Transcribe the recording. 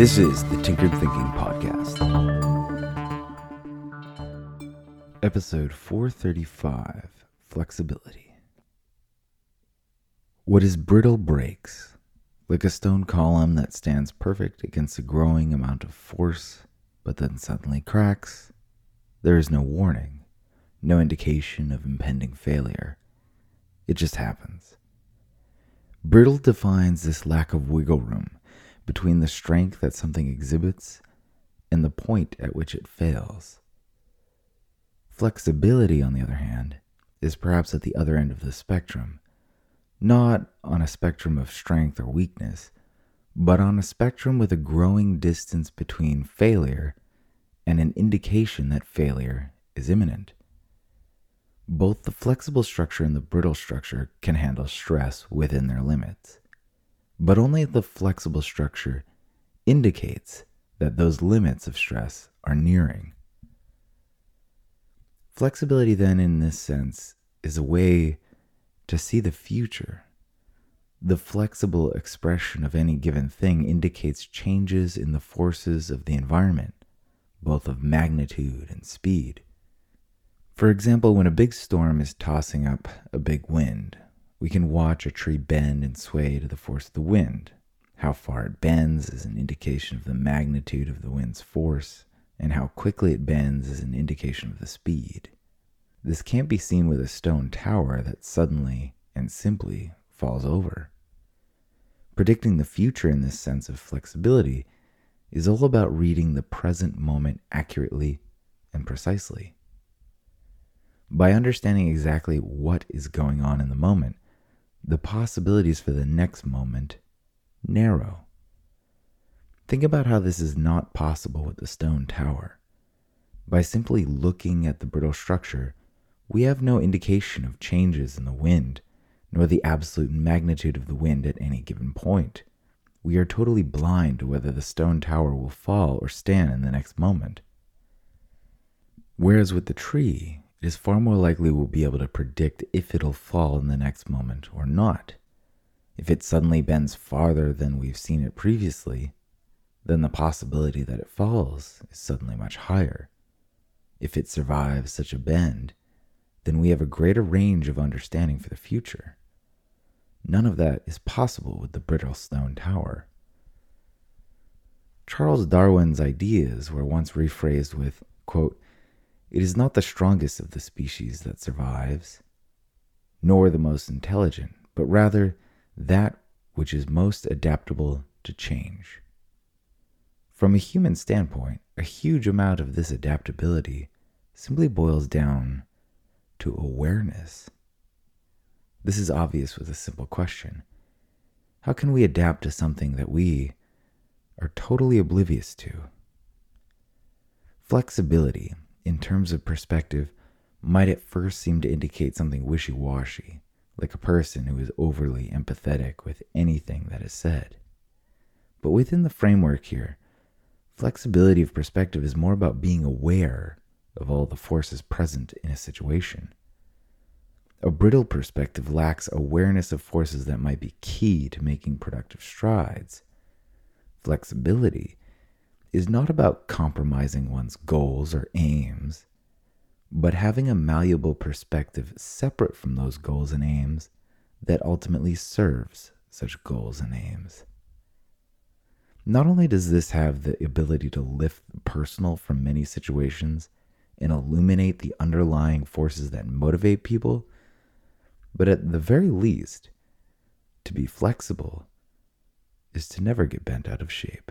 This is the Tinkered Thinking Podcast. Episode 435 Flexibility. What is brittle breaks, like a stone column that stands perfect against a growing amount of force, but then suddenly cracks. There is no warning, no indication of impending failure. It just happens. Brittle defines this lack of wiggle room between the strength that something exhibits and the point at which it fails. Flexibility, on the other hand, is perhaps at the other end of the spectrum, not on a spectrum of strength or weakness, but on a spectrum with a growing distance between failure and an indication that failure is imminent. Both the flexible structure and the brittle structure can handle stress within their limits, but only the flexible structure indicates that those limits of stress are nearing. Flexibility, then, in this sense, is a way to see the future. The flexible expression of any given thing indicates changes in the forces of the environment, both of magnitude and speed. For example, when a big storm is tossing up a big wind, we can watch a tree bend and sway to the force of the wind. How far it bends is an indication of the magnitude of the wind's force, and how quickly it bends is an indication of the speed. This can't be seen with a stone tower that suddenly and simply falls over. Predicting the future in this sense of flexibility is all about reading the present moment accurately and precisely. By understanding exactly what is going on in the moment, the possibilities for the next moment narrow. Think about how this is not possible with the stone tower. By simply looking at the brittle structure, we have no indication of changes in the wind, nor the absolute magnitude of the wind at any given point. We are totally blind to whether the stone tower will fall or stand in the next moment. Whereas with the tree, it is far more likely we'll be able to predict if it'll fall in the next moment or not. If it suddenly bends farther than we've seen it previously, then the possibility that it falls is suddenly much higher. If it survives such a bend, then we have a greater range of understanding for the future. None of that is possible with the brittle stone tower. Charles Darwin's ideas were once rephrased with, quote, it is not the strongest of the species that survives, nor the most intelligent, but rather that which is most adaptable to change. From a human standpoint, a huge amount of this adaptability simply boils down to awareness. This is obvious with a simple question How can we adapt to something that we are totally oblivious to? Flexibility in terms of perspective, might at first seem to indicate something wishy washy, like a person who is overly empathetic with anything that is said. But within the framework here, flexibility of perspective is more about being aware of all the forces present in a situation. A brittle perspective lacks awareness of forces that might be key to making productive strides. Flexibility is not about compromising one's goals or aims, but having a malleable perspective separate from those goals and aims that ultimately serves such goals and aims. Not only does this have the ability to lift the personal from many situations and illuminate the underlying forces that motivate people, but at the very least, to be flexible is to never get bent out of shape.